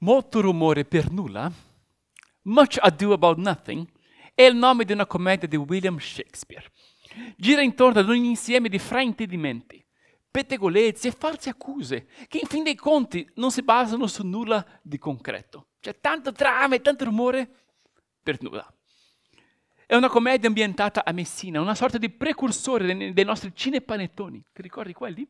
Molto rumore per nulla, Much Ado About Nothing, è il nome di una commedia di William Shakespeare. Gira intorno ad un insieme di fraintendimenti, pettegolezzi e false accuse, che in fin dei conti non si basano su nulla di concreto. C'è tanto trama e tanto rumore per nulla. È una commedia ambientata a Messina, una sorta di precursore dei, nostri cinepanettoni. Ti ricordi quelli?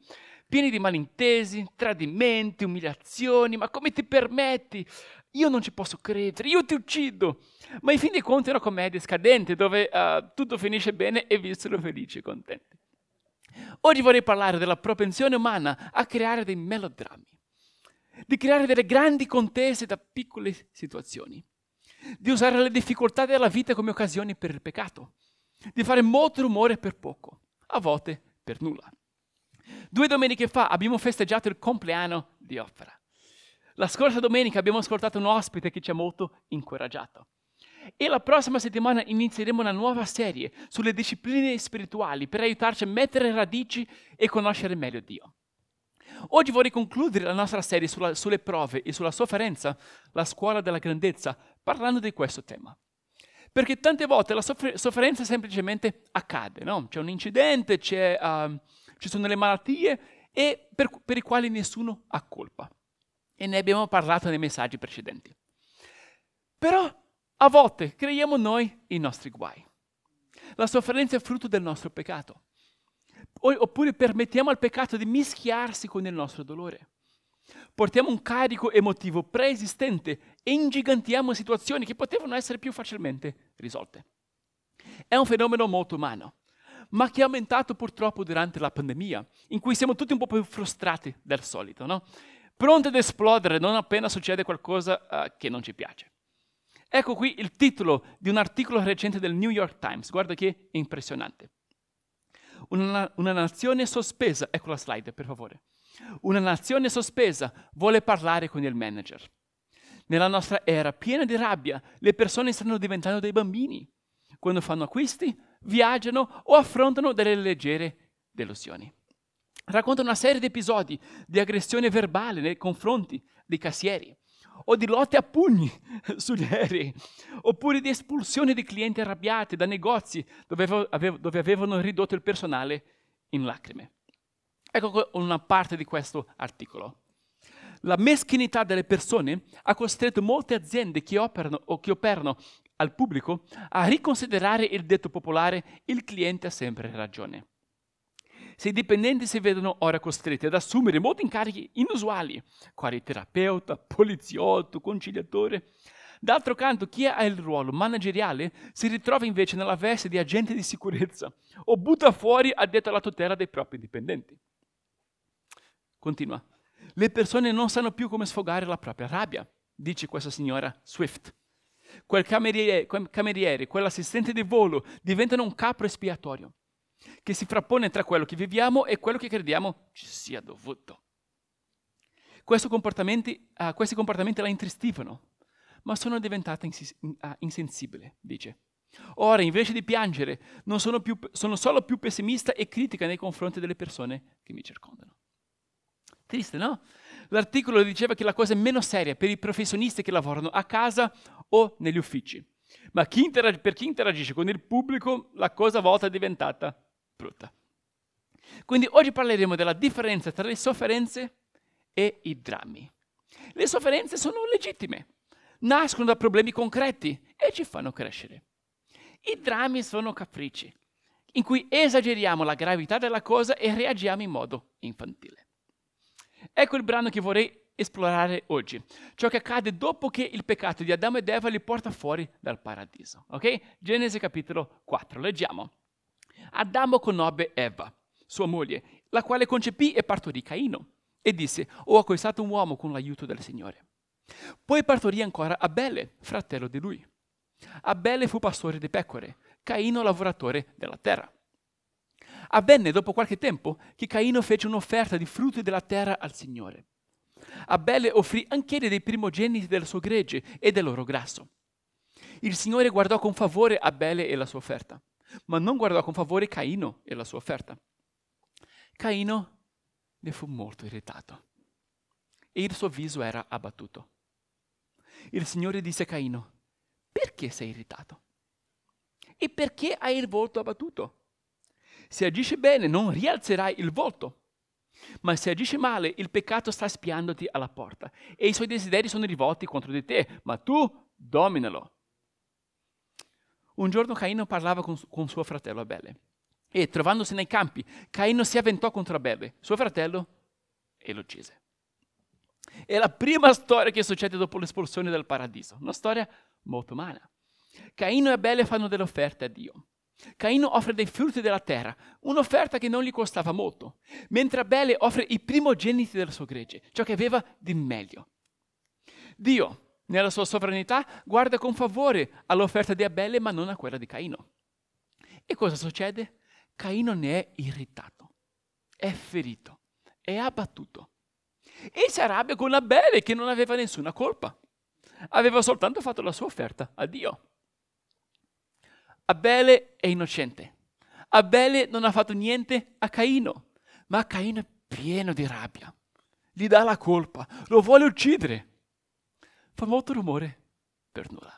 Pieni di malintesi, tradimenti, umiliazioni. Ma come ti permetti? Io non ci posso credere, io ti uccido. Ma in fin dei conti è una commedia scadente dove uh, tutto finisce bene e vi sono felici e contenti. Oggi vorrei parlare della propensione umana a creare dei melodrammi, di creare delle grandi contese da piccole situazioni di usare le difficoltà della vita come occasioni per il peccato, di fare molto rumore per poco, a volte per nulla. Due domeniche fa abbiamo festeggiato il compleanno di Opera. La scorsa domenica abbiamo ascoltato un ospite che ci ha molto incoraggiato. E la prossima settimana inizieremo una nuova serie sulle discipline spirituali per aiutarci a mettere radici e conoscere meglio Dio. Oggi vorrei concludere la nostra serie sulla, sulle prove e sulla sofferenza, la scuola della grandezza, parlando di questo tema. Perché tante volte la sofferenza semplicemente accade, no? C'è un incidente, uh, ci sono le malattie e per, per i quali nessuno ha colpa. E ne abbiamo parlato nei messaggi precedenti. Però a volte creiamo noi i nostri guai. La sofferenza è frutto del nostro peccato. Oppure permettiamo al peccato di mischiarsi con il nostro dolore. Portiamo un carico emotivo preesistente e ingigantiamo situazioni che potevano essere più facilmente risolte. È un fenomeno molto umano, ma che è aumentato purtroppo durante la pandemia, in cui siamo tutti un po' più frustrati del solito, no? pronti ad esplodere non appena succede qualcosa uh, che non ci piace. Ecco qui il titolo di un articolo recente del New York Times, guarda che impressionante. Una, una nazione sospesa, ecco la slide per favore. Una nazione sospesa vuole parlare con il manager. Nella nostra era piena di rabbia, le persone stanno diventando dei bambini. Quando fanno acquisti, viaggiano o affrontano delle leggere delusioni. Racconta una serie di episodi di aggressione verbale nei confronti dei cassieri, o di lotte a pugni sugli aerei, oppure di espulsione di clienti arrabbiati da negozi dove, avev- dove avevano ridotto il personale in lacrime. Ecco una parte di questo articolo. La meschinità delle persone ha costretto molte aziende che operano o che operano al pubblico a riconsiderare il detto popolare il cliente ha sempre ragione se i dipendenti si vedono ora costretti ad assumere molti incarichi inusuali, quali terapeuta, poliziotto, conciliatore. D'altro canto, chi ha il ruolo manageriale si ritrova invece nella veste di agente di sicurezza o butta fuori addetto alla tutela dei propri dipendenti. Continua. Le persone non sanno più come sfogare la propria rabbia, dice questa signora Swift. Quel cameriere, quel cameriere quell'assistente di volo diventano un capo espiatorio che si frappone tra quello che viviamo e quello che crediamo ci sia dovuto. Comportamenti, uh, questi comportamenti la intristivano, ma sono diventata ins- uh, insensibile, dice. Ora, invece di piangere, sono, più, sono solo più pessimista e critica nei confronti delle persone che mi circondano. Triste, no? L'articolo diceva che la cosa è meno seria per i professionisti che lavorano a casa o negli uffici. Ma chi interag- per chi interagisce con il pubblico, la cosa a volte è diventata brutta. Quindi oggi parleremo della differenza tra le sofferenze e i drammi. Le sofferenze sono legittime, nascono da problemi concreti e ci fanno crescere. I drammi sono capricci, in cui esageriamo la gravità della cosa e reagiamo in modo infantile. Ecco il brano che vorrei esplorare oggi, ciò che accade dopo che il peccato di Adamo ed Eva li porta fuori dal paradiso. Ok? Genesi capitolo 4, leggiamo. Adamo conobbe Eva, sua moglie, la quale concepì e partorì Caino, e disse, ho acquistato un uomo con l'aiuto del Signore. Poi partorì ancora Abele, fratello di lui. Abele fu pastore di pecore, Caino lavoratore della terra. Avvenne dopo qualche tempo che Caino fece un'offerta di frutti della terra al Signore. Abele offrì anche dei primogeniti del suo gregge e del loro grasso. Il Signore guardò con favore Abele e la sua offerta ma non guardò con favore Caino e la sua offerta. Caino ne fu molto irritato e il suo viso era abbattuto. il Signore disse a Caino, perché sei irritato? E perché hai il volto abbattuto? Se agisci bene non rialzerai il volto, ma se agisci male il peccato sta spiandoti alla porta e i suoi desideri sono rivolti contro di te, ma tu dominalo. Un giorno Caino parlava con, con suo fratello Abele e trovandosi nei campi, Caino si avventò contro Abele, suo fratello, e lo uccise. È la prima storia che succede dopo l'espulsione dal paradiso, una storia molto umana. Caino e Abele fanno delle offerte a Dio. Caino offre dei frutti della terra, un'offerta che non gli costava molto, mentre Abele offre i primogeniti del suo gregge, ciò che aveva di meglio. Dio, nella sua sovranità, guarda con favore all'offerta di Abele, ma non a quella di Caino. E cosa succede? Caino ne è irritato, è ferito, è abbattuto. E si arrabbia con Abele che non aveva nessuna colpa. Aveva soltanto fatto la sua offerta a Dio. Abele è innocente. Abele non ha fatto niente a Caino, ma Caino è pieno di rabbia. Gli dà la colpa, lo vuole uccidere. Fa molto rumore per nulla.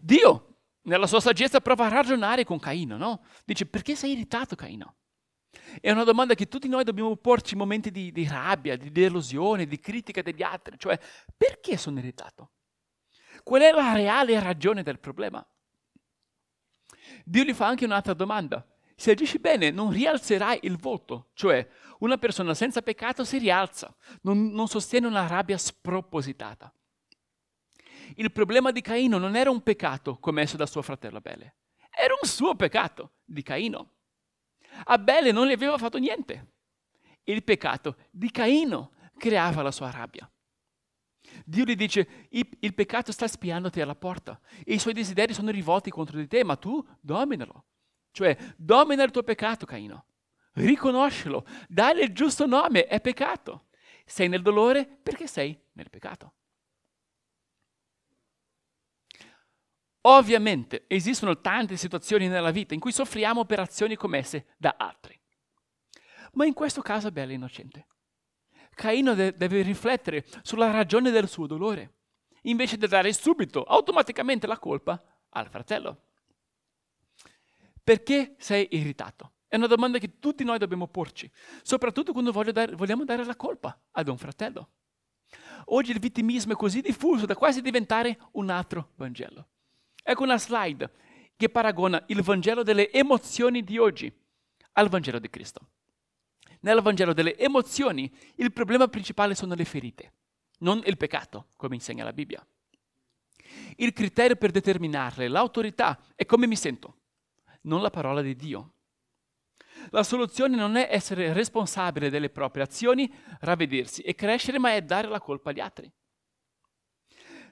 Dio, nella sua saggezza, prova a ragionare con Caino, no? Dice, perché sei irritato, Caino? È una domanda che tutti noi dobbiamo porci in momenti di, di rabbia, di delusione, di critica degli altri, cioè perché sono irritato? Qual è la reale ragione del problema? Dio gli fa anche un'altra domanda. Se agisci bene non rialzerai il volto, cioè una persona senza peccato si rialza, non, non sostiene una rabbia spropositata. Il problema di Caino non era un peccato commesso da suo fratello Abele, era un suo peccato di Caino. Abele non gli aveva fatto niente. Il peccato di Caino creava la sua rabbia. Dio gli dice, il, peccato sta spiandoti alla porta e i suoi desideri sono rivolti contro di te, ma tu dominalo. Cioè, domina il tuo peccato, Caino. Riconoscilo, dai il giusto nome, è peccato. Sei nel dolore perché sei nel peccato. Ovviamente esistono tante situazioni nella vita in cui soffriamo per azioni commesse da altri. Ma in questo caso Abele è innocente. Caino de- deve riflettere sulla ragione del suo dolore, invece di dare subito, automaticamente la colpa al fratello. Perché sei irritato? È una domanda che tutti noi dobbiamo porci, soprattutto quando dare, vogliamo dare la colpa ad un fratello. Oggi il vittimismo è così diffuso da quasi diventare un altro Vangelo. Ecco una slide che paragona il Vangelo delle emozioni di oggi al Vangelo di Cristo. Nel Vangelo delle emozioni il problema principale sono le ferite, non il peccato, come insegna la Bibbia. Il criterio per determinarle, l'autorità, è come mi sento, non la parola di Dio. La soluzione non è essere responsabile delle proprie azioni, ravvedersi e crescere, ma è dare la colpa agli altri.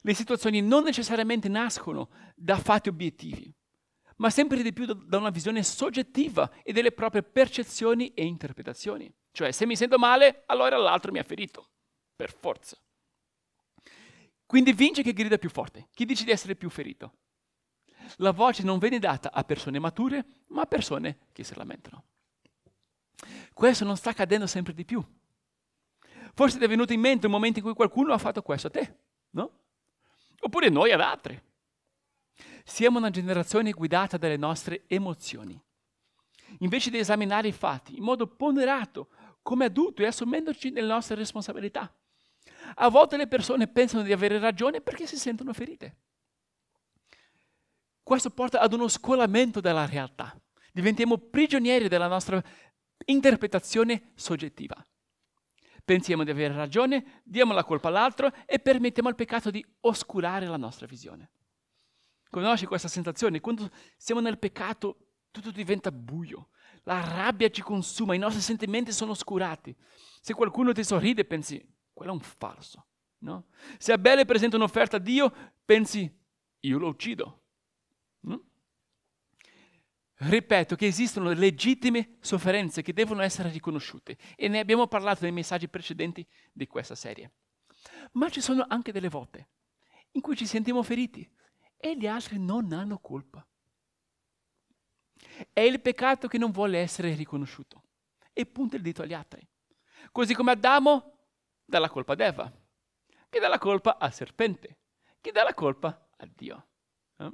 Le situazioni non necessariamente nascono da fatti obiettivi, ma sempre di più da una visione soggettiva e delle proprie percezioni e interpretazioni. Cioè, se mi sento male, allora l'altro mi ha ferito, per forza. Quindi vince chi grida più forte, chi dice di essere più ferito. La voce non viene data a persone mature, ma a persone che si lamentano. Questo non sta accadendo sempre di più. Forse ti è venuto in mente un momento in cui qualcuno ha fatto questo a te, no? Oppure noi ad altri. Siamo una generazione guidata dalle nostre emozioni. Invece di esaminare i fatti in modo ponderato, come adulto e assumendoci le nostre responsabilità. A volte le persone pensano di avere ragione perché si sentono ferite. Questo porta ad uno scolamento della realtà. Diventiamo prigionieri della nostra interpretazione soggettiva. Pensiamo di avere ragione, diamo la colpa all'altro e permettiamo al peccato di oscurare la nostra visione. Conosci questa sensazione? Quando siamo nel peccato tutto diventa buio, la rabbia ci consuma, i nostri sentimenti sono oscurati. Se qualcuno ti sorride pensi, quello è un falso. No? Se Abele presenta un'offerta a Dio, pensi, io lo uccido. No? Ripeto che esistono legittime sofferenze che devono essere riconosciute e ne abbiamo parlato nei messaggi precedenti di questa serie. Ma ci sono anche delle volte in cui ci sentiamo feriti, e gli altri non hanno colpa. È il peccato che non vuole essere riconosciuto e punta il dito agli altri. Così come Adamo dà la colpa ad Eva. chi dà la colpa al serpente, chi dà la colpa a Dio. Eh?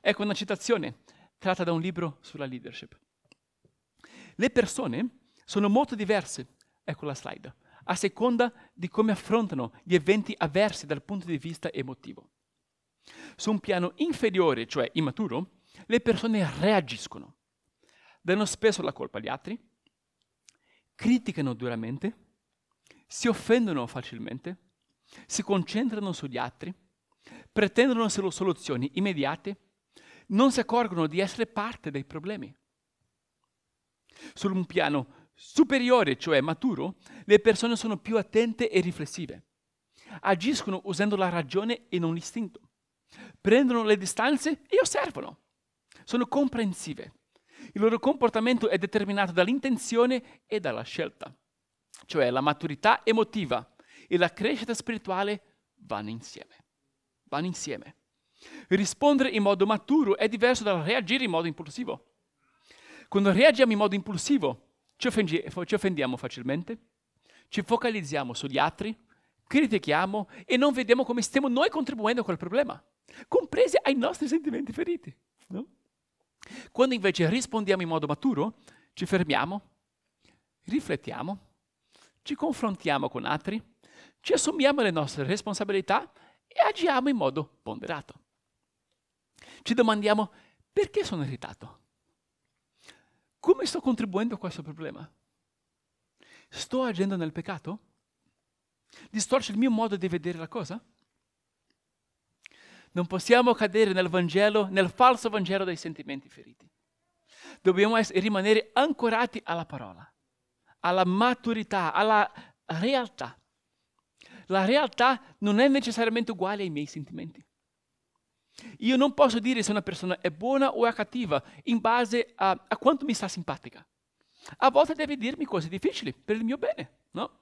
Ecco una citazione tratta da un libro sulla leadership. Le persone sono molto diverse, ecco la slide, a seconda di come affrontano gli eventi avversi dal punto di vista emotivo. Su un piano inferiore, cioè immaturo, le persone reagiscono, danno spesso la colpa agli altri, criticano duramente, si offendono facilmente, si concentrano sugli altri, pretendono soluzioni immediate, non si accorgono di essere parte dei problemi. Su un piano superiore, cioè maturo, le persone sono più attente e riflessive. Agiscono usando la ragione e non l'istinto. Prendono le distanze e osservano. Sono comprensive. Il loro comportamento è determinato dall'intenzione e dalla scelta. Cioè la maturità emotiva e la crescita spirituale vanno insieme. Vanno insieme. Rispondere in modo maturo è diverso dal reagire in modo impulsivo. Quando reagiamo in modo impulsivo, ci, ci offendiamo facilmente, ci focalizziamo sugli altri, critichiamo e non vediamo come stiamo noi contribuendo a quel problema, compresi ai nostri sentimenti feriti. No? Quando invece rispondiamo in modo maturo, ci fermiamo, riflettiamo, ci confrontiamo con altri, ci assumiamo le nostre responsabilità e agiamo in modo ponderato. Ci domandiamo perché sono irritato? Come sto contribuendo a questo problema? Sto agendo nel peccato? Distorce il mio modo di vedere la cosa? Non possiamo cadere nel Vangelo, nel falso Vangelo dei sentimenti feriti. Dobbiamo essere, rimanere ancorati alla parola, alla maturità, alla realtà. La realtà non è necessariamente uguale ai miei sentimenti. Io non posso dire se una persona è buona o è cattiva in base a, a quanto mi sta simpatica. A volte deve dirmi cose difficili per il mio bene, no?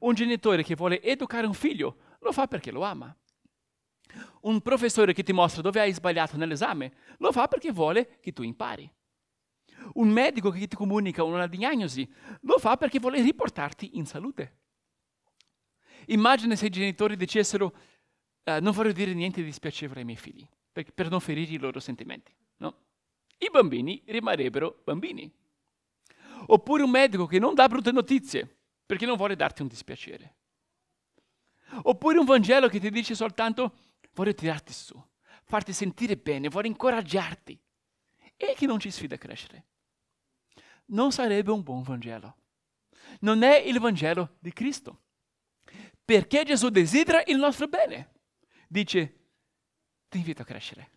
Un genitore che vuole educare un figlio lo fa perché lo ama. Un professore che ti mostra dove hai sbagliato nell'esame lo fa perché vuole che tu impari. Un medico che ti comunica una diagnosi lo fa perché vuole riportarti in salute. Immagina se i genitori dicessero uh, non voglio dire niente di dispiacevole ai miei figli, per, per non ferire i loro sentimenti. No? I bambini rimarrebbero bambini. Oppure un medico che non dà brutte notizie perché non vuole darti un dispiacere. Oppure un Vangelo che ti dice soltanto voglio tirarti su, farti sentire bene, voglio incoraggiarti e che non ci sfida a crescere. Non sarebbe un buon Vangelo. Non è il Vangelo di Cristo. Perché Gesù desidera il nostro bene dice, ti invito a crescere,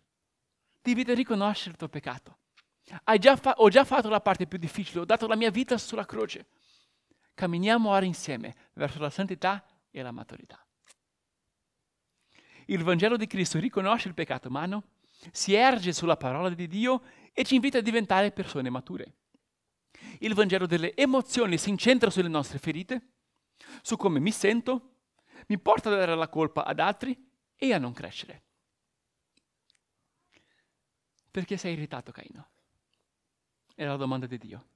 ti invito a riconoscere il tuo peccato. Già fa- ho già fatto la parte più difficile, ho dato la mia vita sulla croce. Camminiamo ora insieme verso la santità e la maturità. Il Vangelo di Cristo riconosce il peccato umano, si erge sulla parola di Dio e ci invita a diventare persone mature. Il Vangelo delle emozioni si incentra sulle nostre ferite, su come mi sento, mi porta a dare la colpa ad altri e a non crescere. Perché sei irritato, Caino? È la domanda di Dio.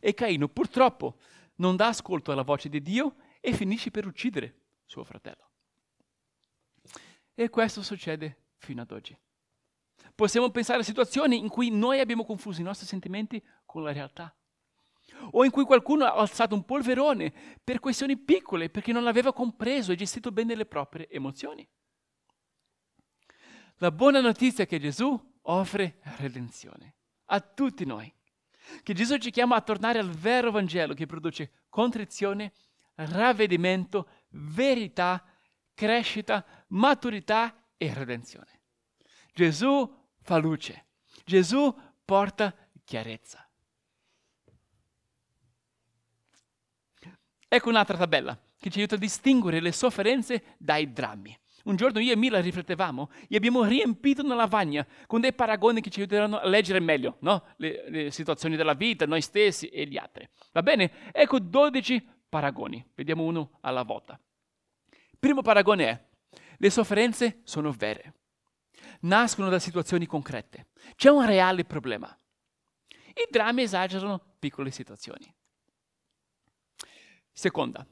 E Caino purtroppo non dà ascolto alla voce di Dio e finisce per uccidere suo fratello. E questo succede fino ad oggi. Possiamo pensare a situazioni in cui noi abbiamo confuso i nostri sentimenti con la realtà. O in cui qualcuno ha alzato un polverone per questioni piccole perché non aveva compreso e gestito bene le proprie emozioni. La buona notizia è che Gesù offre redenzione a tutti noi. Che Gesù ci chiama a tornare al vero Vangelo che produce contrizione, ravvedimento, verità, crescita, maturità e redenzione. Gesù fa luce. Gesù porta chiarezza. Ecco un'altra tabella che ci aiuta a distinguere le sofferenze dai drammi. Un giorno io e Mila riflettevamo e abbiamo riempito una lavagna con dei paragoni che ci aiuteranno a leggere meglio no? le, le, situazioni della vita, noi stessi e gli altri. Va bene? Ecco 12 paragoni. Vediamo uno alla volta. Primo paragone è, le sofferenze sono vere. Nascono da situazioni concrete. C'è un reale problema. I drammi esagerano piccole situazioni. Seconda,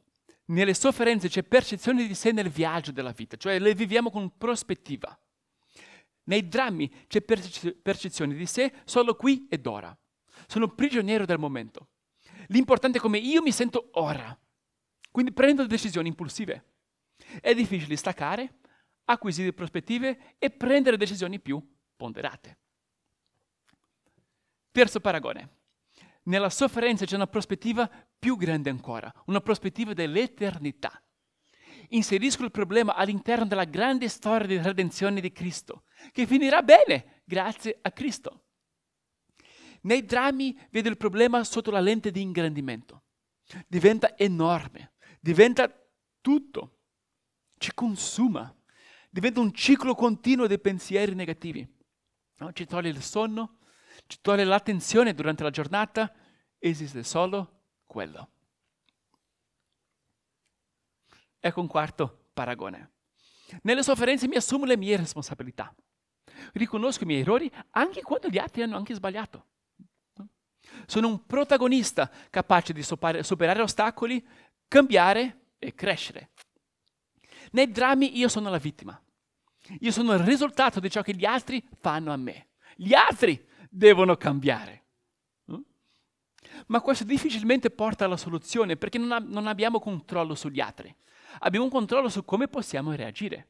Nelle sofferenze c'è percezione di sé nel viaggio della vita, cioè le viviamo con prospettiva. Nei drammi c'è perce- percezione di sé solo qui ed ora. Sono prigioniero del momento. L'importante è come io mi sento ora. Quindi prendo decisioni impulsive. È difficile staccare, acquisire prospettive e prendere decisioni più ponderate. Terzo paragone. Nella sofferenza c'è una prospettiva più grande ancora, una prospettiva dell'eternità. Inserisco il problema all'interno della grande storia di redenzione di Cristo, che finirà bene grazie a Cristo. Nei drammi vedo il problema sotto la lente di ingrandimento. Diventa enorme, diventa tutto, ci consuma, diventa un ciclo continuo di pensieri negativi. No? Ci toglie il sonno, ci toglie l'attenzione durante la giornata, esiste solo quello. Ecco un quarto paragone. Nelle sofferenze mi assumo le mie responsabilità. Riconosco i miei errori anche quando gli altri hanno anche sbagliato. Sono un protagonista capace di superare ostacoli, cambiare e crescere. Nei drammi io sono la vittima. Io sono il risultato di ciò che gli altri fanno a me. Gli altri devono cambiare. Mm? Ma questo difficilmente porta alla soluzione perché non, ha, non abbiamo controllo sugli altri. Abbiamo un controllo su come possiamo reagire.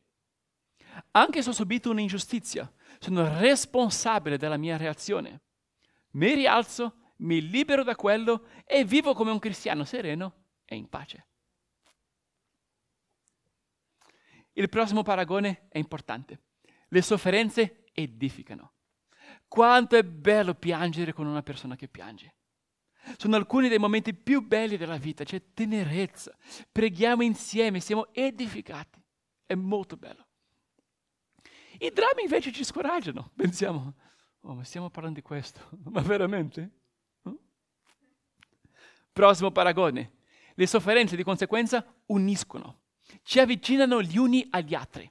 Anche se ho subito un'ingiustizia, sono responsabile della mia reazione. Mi rialzo, mi libero da quello e vivo come un cristiano sereno e in pace. Il prossimo paragone è importante. Le sofferenze edificano. Quanto è bello piangere con una persona che piange. Sono alcuni dei momenti più belli della vita, c'è tenerezza. Preghiamo insieme, siamo edificati. È molto bello. I drammi invece ci scoraggiano. Pensiamo, oh, ma stiamo parlando di questo, ma veramente? Prossimo paragone. Le sofferenze di conseguenza uniscono, ci avvicinano gli uni agli altri.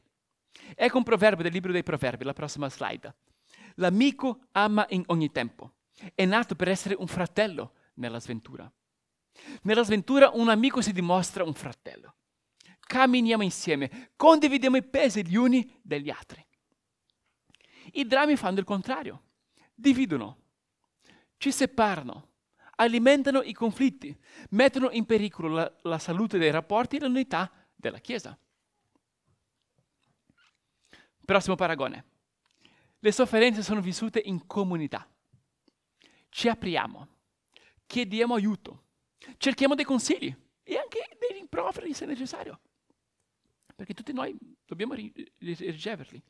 Ecco un proverbio del libro dei proverbi, la prossima slide. L'amico ama in ogni tempo. È nato per essere un fratello nella sventura. Nella sventura un amico si dimostra un fratello. Camminiamo insieme, condividiamo i pesi gli uni degli altri. I drammi fanno il contrario, dividono, ci separano, alimentano i conflitti, mettono in pericolo la, la salute dei rapporti e l'unità della Chiesa. Prossimo paragone. Le sofferenze sono vissute in comunità. Ci apriamo, chiediamo aiuto, cerchiamo dei consigli e anche dei rimproveri se necessario, perché tutti noi dobbiamo riceverli.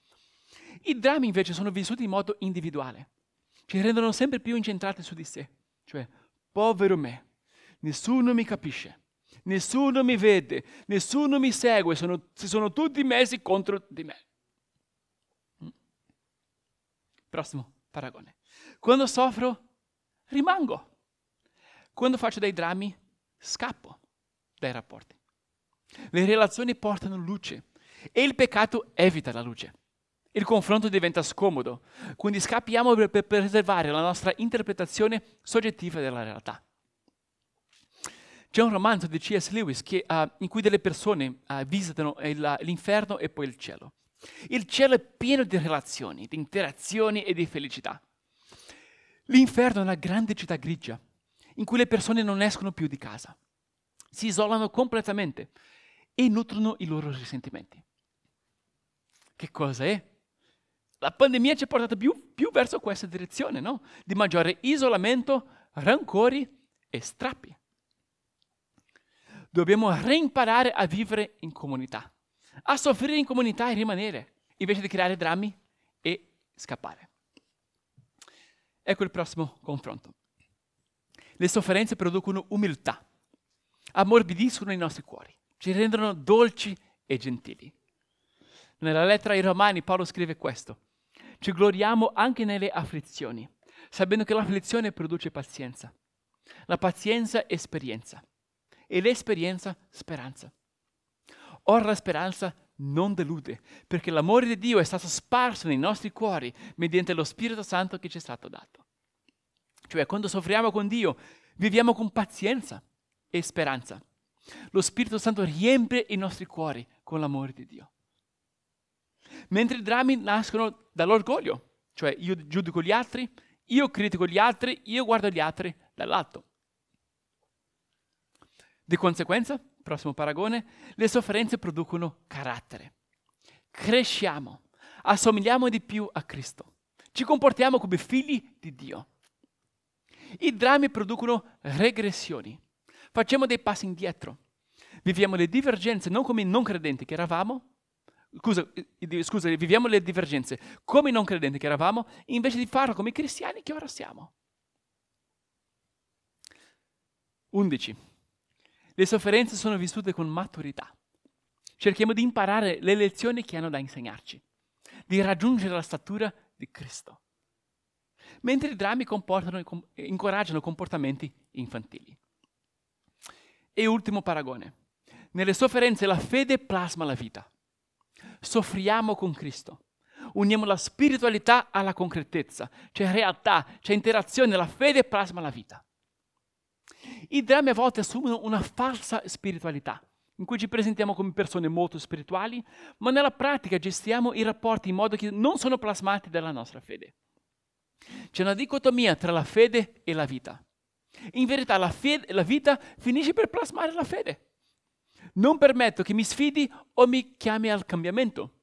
I drammi invece sono vissuti in modo individuale, ci rendono sempre più incentrati su di sé, cioè povero me, nessuno mi capisce, nessuno mi vede, nessuno mi segue, sono, si sono tutti messi contro di me. Mm. Prossimo paragone. Quando soffro, rimango. Quando faccio dei drammi, scappo dai rapporti. Le relazioni portano luce e il peccato evita la luce. Il confronto diventa scomodo, quindi scappiamo per, per preservare la nostra interpretazione soggettiva della realtà. C'è un romanzo di C.S. Lewis che, uh, in cui delle persone uh, visitano il, l'inferno e poi il cielo. Il cielo è pieno di relazioni, di interazioni e di felicità. L'inferno è una grande città grigia, in cui le persone non escono più di casa, si isolano completamente e nutrono i loro risentimenti. Che cosa è? La pandemia ci ha portato più, più verso questa direzione, no? Di maggiore isolamento, rancori e strappi. Dobbiamo reimparare a vivere in comunità, a soffrire in comunità e rimanere, invece di creare drammi e scappare. Ecco il prossimo confronto. Le sofferenze producono umiltà, ammorbidiscono i nostri cuori, ci rendono dolci e gentili. Nella lettera ai Romani Paolo scrive questo. Ci gloriamo anche nelle afflizioni, sapendo che l'afflizione produce pazienza. La pazienza esperienza e l'esperienza speranza. Ora la speranza non delude, perché l'amore di Dio è stato sparso nei nostri cuori mediante lo Spirito Santo che ci è stato dato. Cioè, quando soffriamo con Dio, viviamo con pazienza e speranza. Lo Spirito Santo riempie i nostri cuori con l'amore di Dio. Mentre i drammi nascono dall'orgoglio, cioè io giudico gli altri, io critico gli altri, io guardo gli altri dall'alto. Di conseguenza, prossimo paragone, le sofferenze producono carattere. Cresciamo, assomigliamo di più a Cristo, ci comportiamo come figli di Dio. I drammi producono regressioni, facciamo dei passi indietro, viviamo le divergenze non come non credenti che eravamo, scusa, scusa, viviamo le divergenze come non credenti che eravamo, invece di farlo come cristiani che ora siamo. 11. Le sofferenze sono vissute con maturità. Cerchiamo di imparare le lezioni che hanno da insegnarci, di raggiungere la statura di Cristo. Mentre i drammi incoraggiano comportamenti infantili. E ultimo paragone. Nelle sofferenze la fede plasma la vita. Soffriamo con Cristo. Uniamo la spiritualità alla concretezza. C'è realtà, c'è interazione, la fede plasma la vita. I drammi a volte assumono una falsa spiritualità, in cui ci presentiamo come persone molto spirituali, ma nella pratica gestiamo i rapporti in modo che non sono plasmati dalla nostra fede. C'è una dicotomia tra la fede e la vita. In verità la, fede, la vita finisce per plasmare la fede. Non permetto che mi sfidi o mi chiami al cambiamento.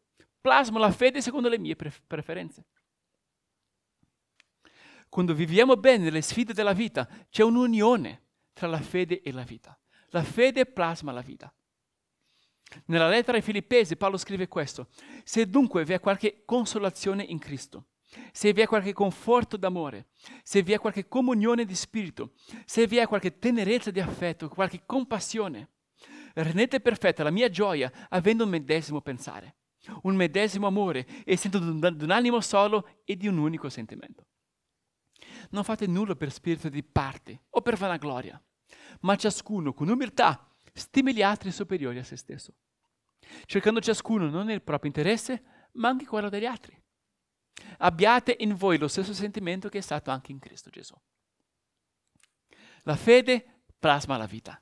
Plasmo la fede secondo le mie preferenze. Quando viviamo bene le sfide della vita, c'è un'unione tra la fede e la vita. La fede plasma la vita. Nella lettera ai Filippesi Paolo scrive questo: Se dunque vi è qualche consolazione in Cristo, se vi è qualche conforto d'amore, se vi è qualche comunione di spirito, se vi è qualche tenerezza di affetto, qualche compassione, rendete perfetta la mia gioia avendo un medesimo pensare, un medesimo amore, essendo di un animo solo e di un unico sentimento. Non fate nulla per spirito di parte o per vanagloria, ma ciascuno con umiltà stimi gli altri superiori a se stesso, cercando ciascuno non il proprio interesse, ma anche quello degli altri. Abbiate in voi lo stesso sentimento che è stato anche in Cristo Gesù. La fede plasma la vita.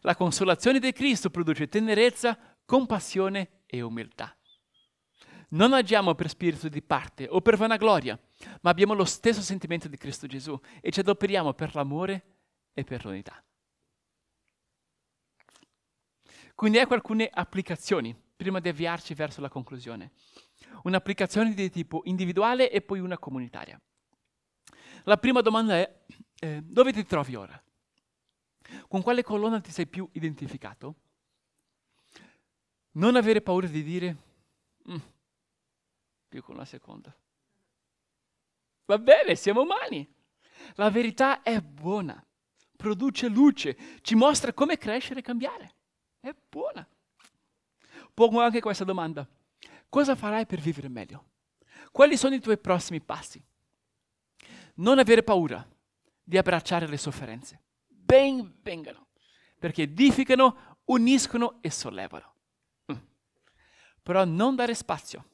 La consolazione di Cristo produce tenerezza, compassione e umiltà. Non agiamo per spirito di parte o per vanagloria, ma abbiamo lo stesso sentimento di Cristo Gesù e ci adoperiamo per l'amore e per l'unità. Quindi ecco alcune applicazioni prima di avviarci verso la conclusione. Un'applicazione di tipo individuale e poi una comunitaria. La prima domanda è eh, dove ti trovi ora? Con quale colonna ti sei più identificato? Non avere paura di dire mm, più con la seconda. Va bene, siamo umani. La verità è buona, produce luce, ci mostra come crescere e cambiare. È buona. Pongo anche questa domanda. Cosa farai per vivere meglio? Quali sono i tuoi prossimi passi? Non avere paura di abbracciare le sofferenze. Ben vengano, perché edificano, uniscono e sollevano. Però non dare spazio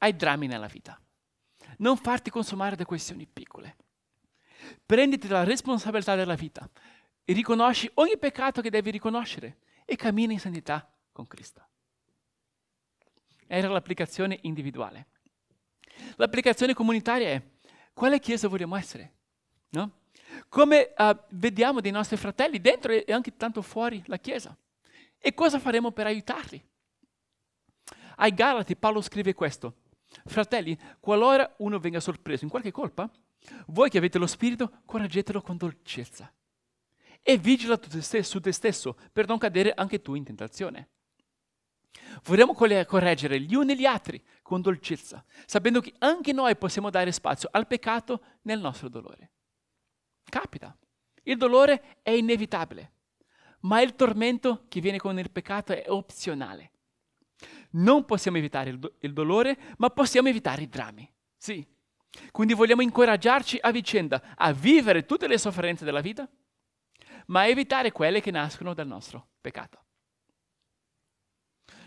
ai drammi nella vita. Non farti consumare da questioni piccole. Prenditi la responsabilità della vita e riconosci ogni peccato che devi riconoscere e cammina in santità con Cristo. Era l'applicazione individuale. L'applicazione comunitaria è quale chiesa vogliamo essere? No? Come uh, vediamo dei nostri fratelli dentro e anche tanto fuori la chiesa? E cosa faremo per aiutarli? Ai Galati Paolo scrive questo. Fratelli, qualora uno venga sorpreso in qualche colpa, voi che avete lo spirito, correggetelo con dolcezza. E vigila su te stesso per non cadere anche tu in tentazione. Vogliamo correggere gli uni gli altri con dolcezza, sapendo che anche noi possiamo dare spazio al peccato nel nostro dolore. Capita. Il dolore è inevitabile, ma il tormento che viene con il peccato è opzionale. Non possiamo evitare il, do- il dolore, ma possiamo evitare i drammi. Sì. Quindi vogliamo incoraggiarci a vicenda a vivere tutte le sofferenze della vita, ma a evitare quelle che nascono dal nostro peccato.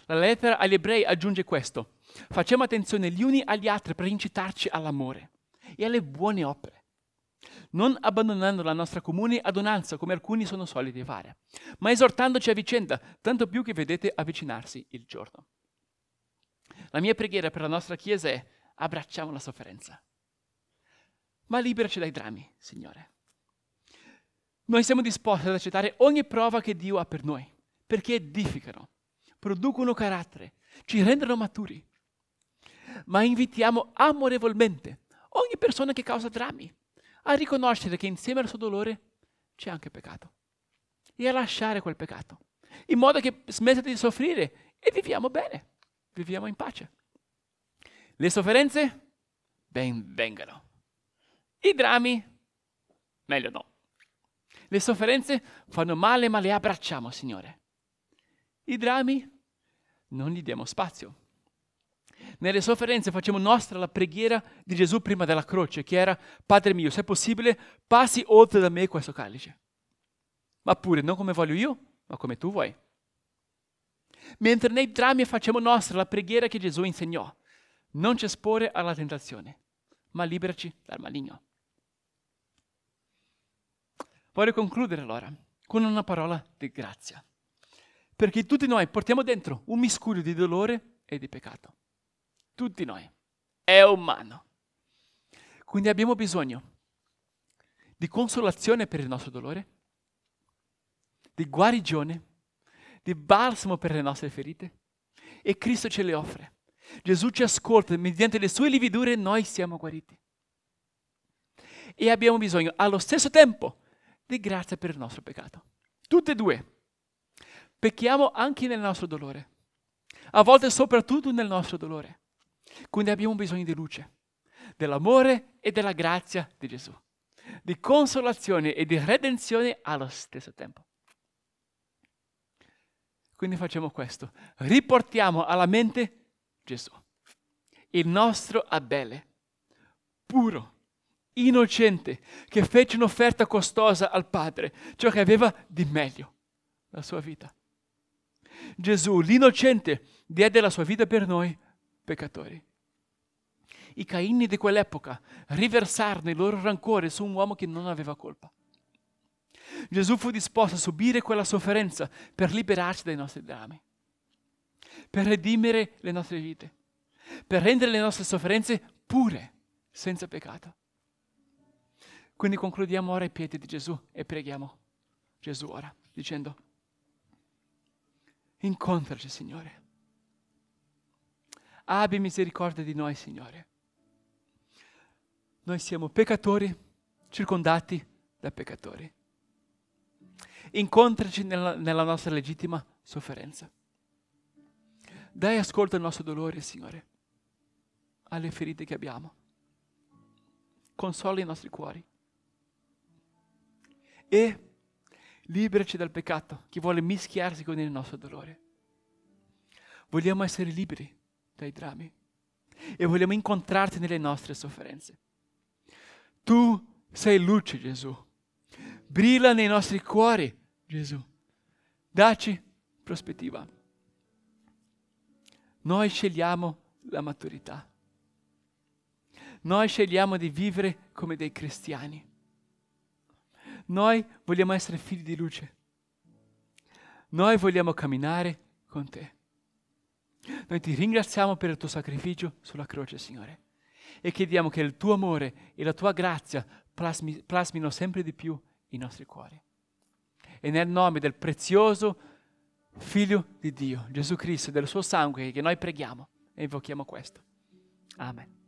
La lettera agli ebrei aggiunge questo. Facciamo attenzione gli uni agli altri per incitarci all'amore e alle buone opere. non abbandonando la nostra comune adonanza come alcuni sono soliti fare, ma esortandoci a vicenda, tanto più che vedete avvicinarsi il giorno. La mia preghiera per la nostra Chiesa è abbracciamo la sofferenza, ma liberaci dai drammi, Signore. Noi siamo disposti ad accettare ogni prova che Dio ha per noi, perché edificano, producono carattere, ci rendono maturi. Ma invitiamo amorevolmente ogni persona che causa drammi a riconoscere che insieme al suo dolore c'è anche peccato e a lasciare quel peccato, in modo che smetta di soffrire e viviamo bene, viviamo in pace. Le sofferenze? Ben vengano. I drammi? Meglio no. Le sofferenze fanno male, ma le abbracciamo, Signore. I drammi? Non gli diamo spazio. Nelle sofferenze facciamo nostra la preghiera di Gesù prima della croce, che era, Padre mio, se è possibile, passi oltre da me questo calice. Ma pure non come voglio io, ma come tu vuoi. Mentre nei drammi facciamo nostra la preghiera che Gesù insegnò. Non ci esporre alla tentazione, ma liberaci dal maligno. Voglio concludere allora con una parola di grazia. Perché tutti noi portiamo dentro un miscuglio di dolore e di peccato. Tutti noi. È umano. Quindi abbiamo bisogno di consolazione per il nostro dolore, di guarigione, di balsamo per le nostre ferite e Cristo ce le offre. Gesù ci ascolta, mediante le sue lividure noi siamo guariti. E abbiamo bisogno allo stesso tempo di grazia per il nostro peccato. Tutte e due. Pecchiamo anche nel nostro dolore, a volte soprattutto nel nostro dolore. Quindi abbiamo bisogno di luce, dell'amore e della grazia di Gesù, di consolazione e di redenzione allo stesso tempo. Quindi facciamo questo, riportiamo alla mente Gesù, il nostro Abele, puro, innocente, che fece un'offerta costosa al Padre, ciò che aveva di meglio, la sua vita. Gesù, l'innocente, diede la sua vita per noi peccatori. I Caini di quell'epoca riversarono il loro rancore su un uomo che non aveva colpa. Gesù fu disposto a subire quella sofferenza per liberarci dai nostri drammi, per redimere le nostre vite, per rendere le nostre sofferenze pure, senza peccato. Quindi concludiamo ora ai piedi di Gesù e preghiamo Gesù ora, dicendo, incontraci Signore Abbi misericordia di noi, Signore. Noi siamo peccatori, circondati da peccatori. Incontraci nella, nella nostra legittima sofferenza. Dai ascolto al nostro dolore, Signore, alle ferite che abbiamo. Consola i nostri cuori. E liberaci dal peccato che vuole mischiarsi con il nostro dolore. Vogliamo essere liberi dai drammi e vogliamo incontrarti nelle nostre sofferenze. Tu sei luce, Gesù. Brilla nei nostri cuori, Gesù. Daci prospettiva. Noi scegliamo la maturità. Noi scegliamo di vivere come dei cristiani. Noi vogliamo essere figli di luce. Noi vogliamo camminare con te. Noi ti ringraziamo per il tuo sacrificio sulla croce, Signore, e chiediamo che il tuo amore e la tua grazia plasmi, plasmino sempre di più i nostri cuori. E nel nome del prezioso Figlio di Dio, Gesù Cristo, del suo sangue, che noi preghiamo e invochiamo questo. Amen.